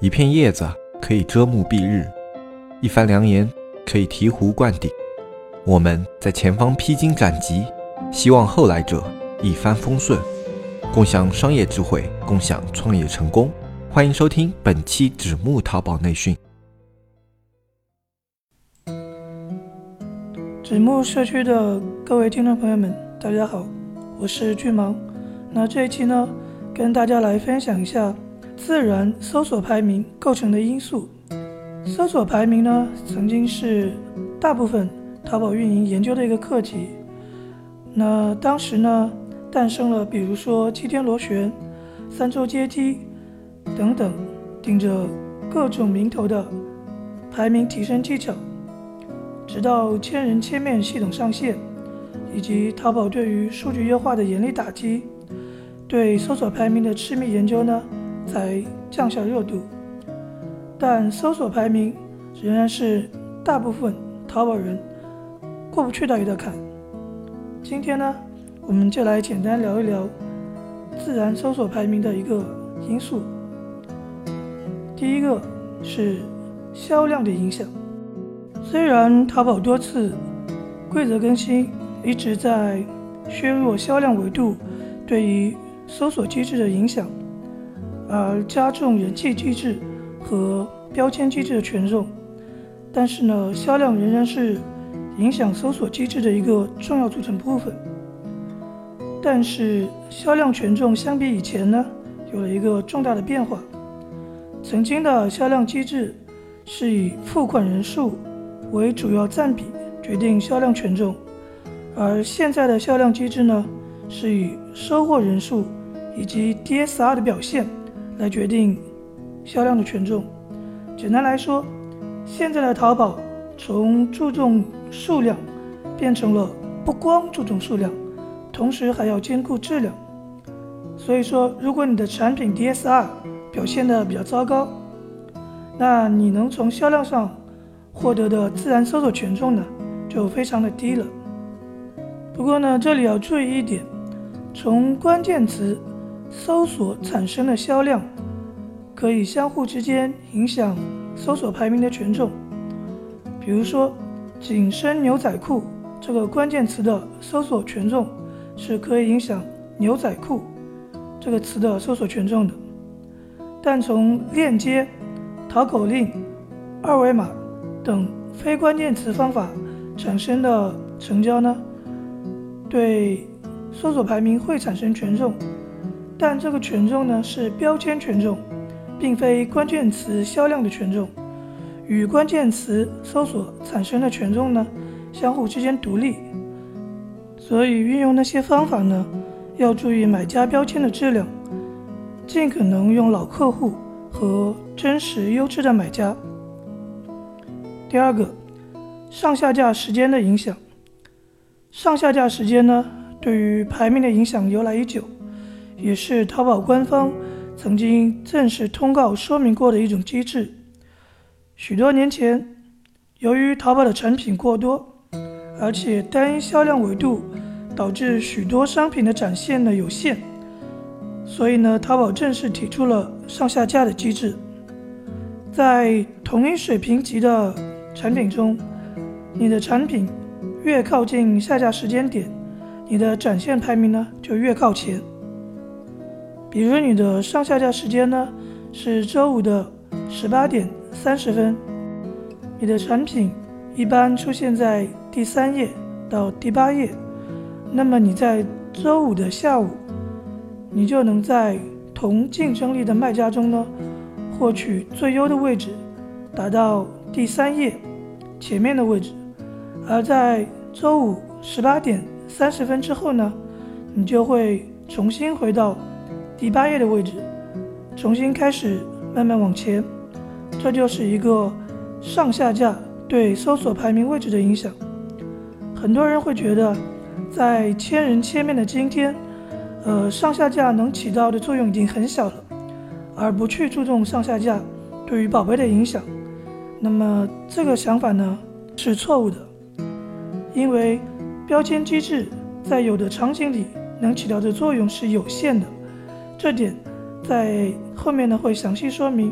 一片叶子可以遮目蔽日，一番良言可以醍醐灌顶。我们在前方披荆斩棘，希望后来者一帆风顺，共享商业智慧，共享创业成功。欢迎收听本期纸木淘宝内训。纸木社区的各位听众朋友们，大家好，我是巨芒。那这一期呢，跟大家来分享一下。自然搜索排名构成的因素，搜索排名呢，曾经是大部分淘宝运营研究的一个课题。那当时呢，诞生了比如说七天螺旋、三周阶梯等等，顶着各种名头的排名提升技巧。直到千人千面系统上线，以及淘宝对于数据优化的严厉打击，对搜索排名的痴迷研究呢。才降下热度，但搜索排名仍然是大部分淘宝人过不去的一道坎。今天呢，我们就来简单聊一聊自然搜索排名的一个因素。第一个是销量的影响。虽然淘宝多次规则更新一直在削弱销量维度对于搜索机制的影响。而加重人气机制和标签机制的权重，但是呢，销量仍然是影响搜索机制的一个重要组成部分。但是销量权重相比以前呢，有了一个重大的变化。曾经的销量机制是以付款人数为主要占比决定销量权重，而现在的销量机制呢，是以收货人数以及 DSR 的表现。来决定销量的权重。简单来说，现在的淘宝从注重数量变成了不光注重数量，同时还要兼顾质量。所以说，如果你的产品 DSR 表现的比较糟糕，那你能从销量上获得的自然搜索权重呢，就非常的低了。不过呢，这里要注意一点，从关键词。搜索产生的销量可以相互之间影响搜索排名的权重。比如说，紧身牛仔裤这个关键词的搜索权重是可以影响牛仔裤这个词的搜索权重的。但从链接、淘口令、二维码等非关键词方法产生的成交呢，对搜索排名会产生权重。但这个权重呢是标签权重，并非关键词销量的权重，与关键词搜索产生的权重呢相互之间独立。所以运用那些方法呢，要注意买家标签的质量，尽可能用老客户和真实优质的买家。第二个，上下架时间的影响。上下架时间呢，对于排名的影响由来已久。也是淘宝官方曾经正式通告说明过的一种机制。许多年前，由于淘宝的产品过多，而且单一销量维度导致许多商品的展现呢有限，所以呢，淘宝正式提出了上下架的机制。在同一水平级的产品中，你的产品越靠近下架时间点，你的展现排名呢就越靠前。比如你的上下架时间呢是周五的十八点三十分，你的产品一般出现在第三页到第八页，那么你在周五的下午，你就能在同竞争力的卖家中呢获取最优的位置，达到第三页前面的位置，而在周五十八点三十分之后呢，你就会重新回到。第八页的位置，重新开始，慢慢往前，这就是一个上下架对搜索排名位置的影响。很多人会觉得，在千人千面的今天，呃，上下架能起到的作用已经很小了，而不去注重上下架对于宝贝的影响。那么这个想法呢是错误的，因为标签机制在有的场景里能起到的作用是有限的。这点在后面呢会详细说明。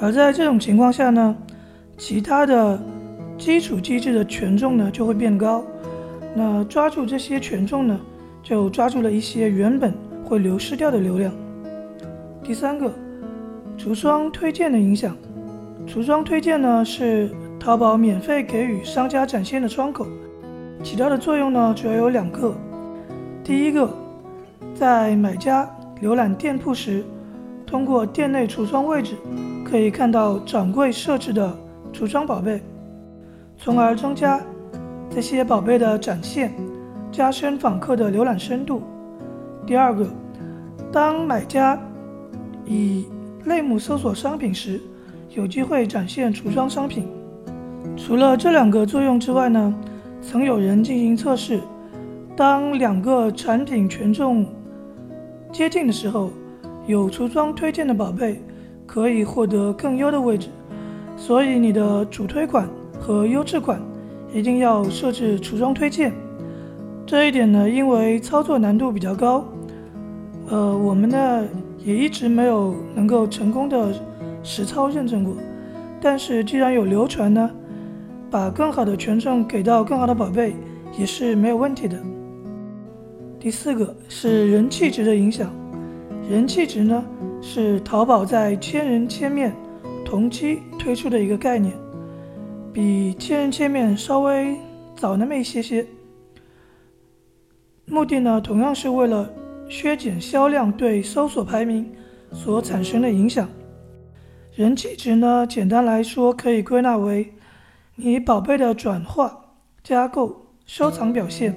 而在这种情况下呢，其他的基础机制的权重呢就会变高。那抓住这些权重呢，就抓住了一些原本会流失掉的流量。第三个，橱窗推荐的影响。橱窗推荐呢是淘宝免费给予商家展现的窗口，起到的作用呢主要有两个。第一个，在买家浏览店铺时，通过店内橱窗位置可以看到掌柜设置的橱窗宝贝，从而增加这些宝贝的展现，加深访客的浏览深度。第二个，当买家以类目搜索商品时，有机会展现橱窗商品。除了这两个作用之外呢，曾有人进行测试。当两个产品权重接近的时候，有橱窗推荐的宝贝可以获得更优的位置。所以你的主推款和优质款一定要设置橱窗推荐。这一点呢，因为操作难度比较高，呃，我们呢也一直没有能够成功的实操认证过。但是既然有流传呢，把更好的权重给到更好的宝贝也是没有问题的。第四个是人气值的影响，人气值呢是淘宝在千人千面同期推出的一个概念，比千人千面稍微早那么一些些。目的呢同样是为了削减销量对搜索排名所产生的影响。人气值呢简单来说可以归纳为你宝贝的转化、加购、收藏表现，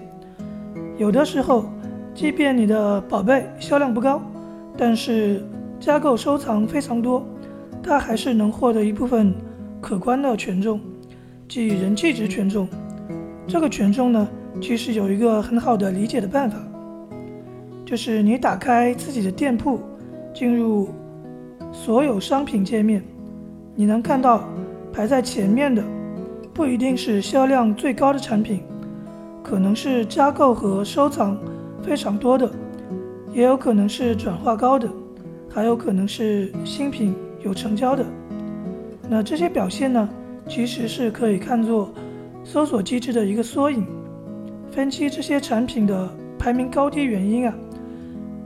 有的时候。即便你的宝贝销量不高，但是加购收藏非常多，它还是能获得一部分可观的权重，即人气值权重。这个权重呢，其实有一个很好的理解的办法，就是你打开自己的店铺，进入所有商品界面，你能看到排在前面的不一定是销量最高的产品，可能是加购和收藏。非常多的，也有可能是转化高的，还有可能是新品有成交的。那这些表现呢，其实是可以看作搜索机制的一个缩影。分析这些产品的排名高低原因啊，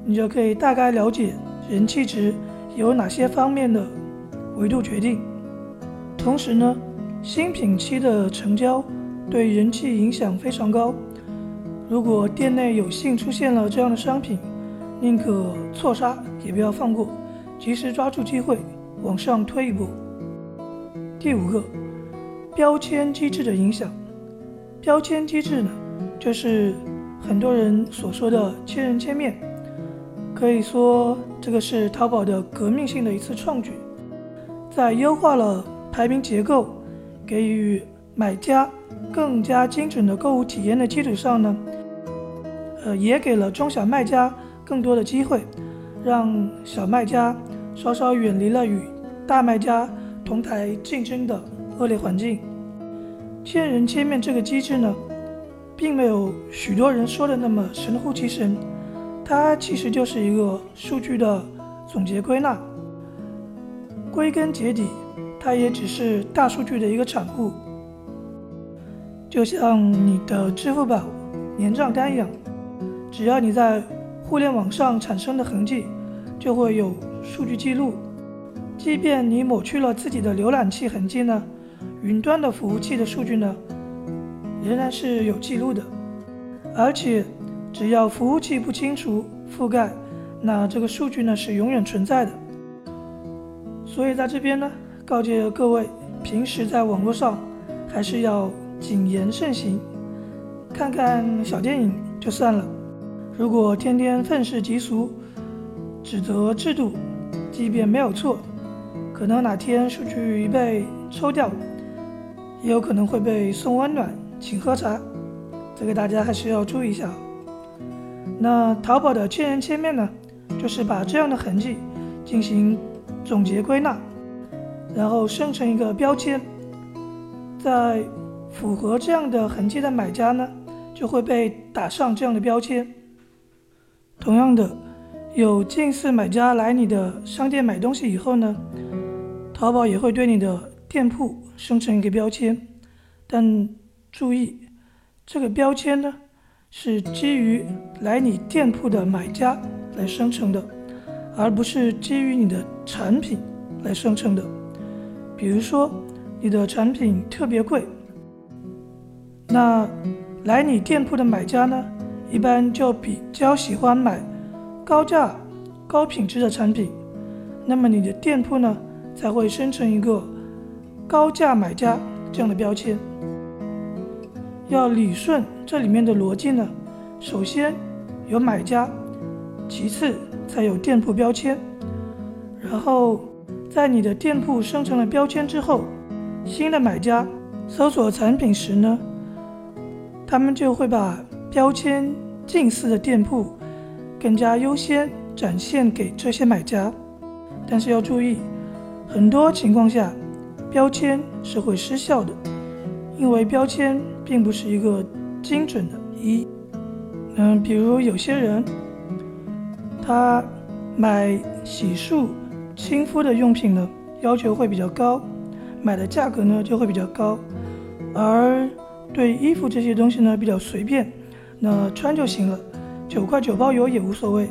你就可以大概了解人气值有哪些方面的维度决定。同时呢，新品期的成交对人气影响非常高。如果店内有幸出现了这样的商品，宁可错杀也不要放过，及时抓住机会往上推一步。第五个，标签机制的影响。标签机制呢，就是很多人所说的千人千面，可以说这个是淘宝的革命性的一次创举，在优化了排名结构，给予买家更加精准的购物体验的基础上呢。呃，也给了中小卖家更多的机会，让小卖家稍稍远离了与大卖家同台竞争的恶劣环境。千人千面这个机制呢，并没有许多人说的那么神乎其神，它其实就是一个数据的总结归纳。归根结底，它也只是大数据的一个产物，就像你的支付宝年账单一样。只要你在互联网上产生的痕迹，就会有数据记录。即便你抹去了自己的浏览器痕迹呢，云端的服务器的数据呢，仍然是有记录的。而且，只要服务器不清除覆盖，那这个数据呢是永远存在的。所以在这边呢，告诫各位，平时在网络上还是要谨言慎行，看看小电影就算了。如果天天愤世嫉俗、指责制度，即便没有错，可能哪天数据被抽掉，也有可能会被送温暖、请喝茶。这个大家还是要注意一下。那淘宝的千人千面呢，就是把这样的痕迹进行总结归纳，然后生成一个标签，在符合这样的痕迹的买家呢，就会被打上这样的标签。同样的，有近似买家来你的商店买东西以后呢，淘宝也会对你的店铺生成一个标签，但注意，这个标签呢是基于来你店铺的买家来生成的，而不是基于你的产品来生成的。比如说，你的产品特别贵，那来你店铺的买家呢，一般就比较喜欢买高价、高品质的产品，那么你的店铺呢？才会生成一个高价买家这样的标签。要理顺这里面的逻辑呢，首先有买家，其次才有店铺标签。然后在你的店铺生成了标签之后，新的买家搜索产品时呢，他们就会把标签近似的店铺更加优先展现给这些买家。但是要注意。很多情况下，标签是会失效的，因为标签并不是一个精准的。一，嗯，比如有些人，他买洗漱、亲肤的用品呢，要求会比较高，买的价格呢就会比较高，而对衣服这些东西呢比较随便，那穿就行了，九块九包邮也无所谓。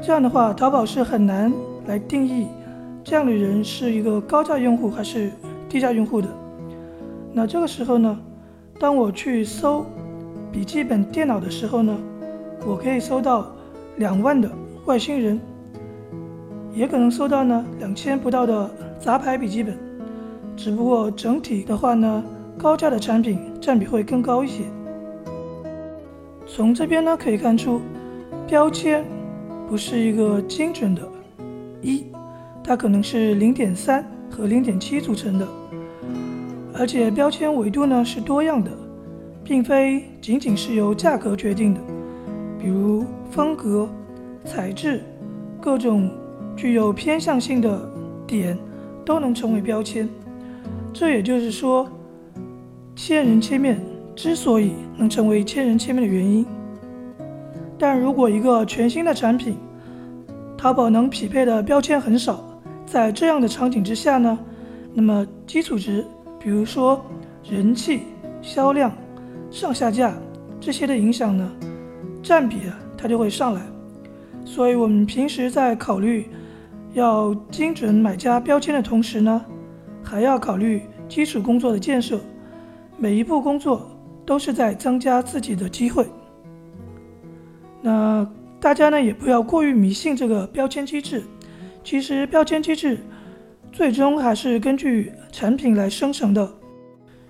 这样的话，淘宝是很难来定义。这样的人是一个高价用户还是低价用户的？那这个时候呢，当我去搜笔记本电脑的时候呢，我可以搜到两万的外星人，也可能搜到呢两千不到的杂牌笔记本。只不过整体的话呢，高价的产品占比会更高一些。从这边呢可以看出，标签不是一个精准的。一。它可能是零点三和零点七组成的，而且标签维度呢是多样的，并非仅仅是由价格决定的，比如风格、材质、各种具有偏向性的点都能成为标签。这也就是说，千人千面之所以能成为千人千面的原因。但如果一个全新的产品，淘宝能匹配的标签很少。在这样的场景之下呢，那么基础值，比如说人气、销量、上下架这些的影响呢，占比啊，它就会上来。所以，我们平时在考虑要精准买家标签的同时呢，还要考虑基础工作的建设。每一步工作都是在增加自己的机会。那大家呢，也不要过于迷信这个标签机制。其实标签机制最终还是根据产品来生成的。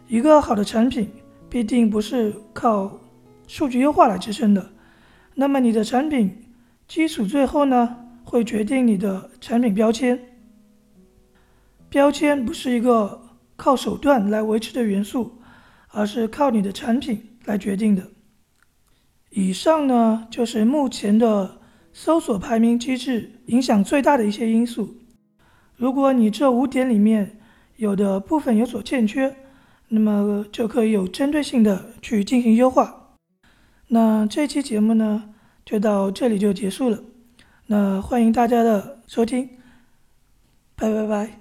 一个好的产品必定不是靠数据优化来支撑的。那么你的产品基础最后呢，会决定你的产品标签。标签不是一个靠手段来维持的元素，而是靠你的产品来决定的。以上呢，就是目前的。搜索排名机制影响最大的一些因素。如果你这五点里面有的部分有所欠缺，那么就可以有针对性的去进行优化。那这期节目呢，就到这里就结束了。那欢迎大家的收听，拜拜拜。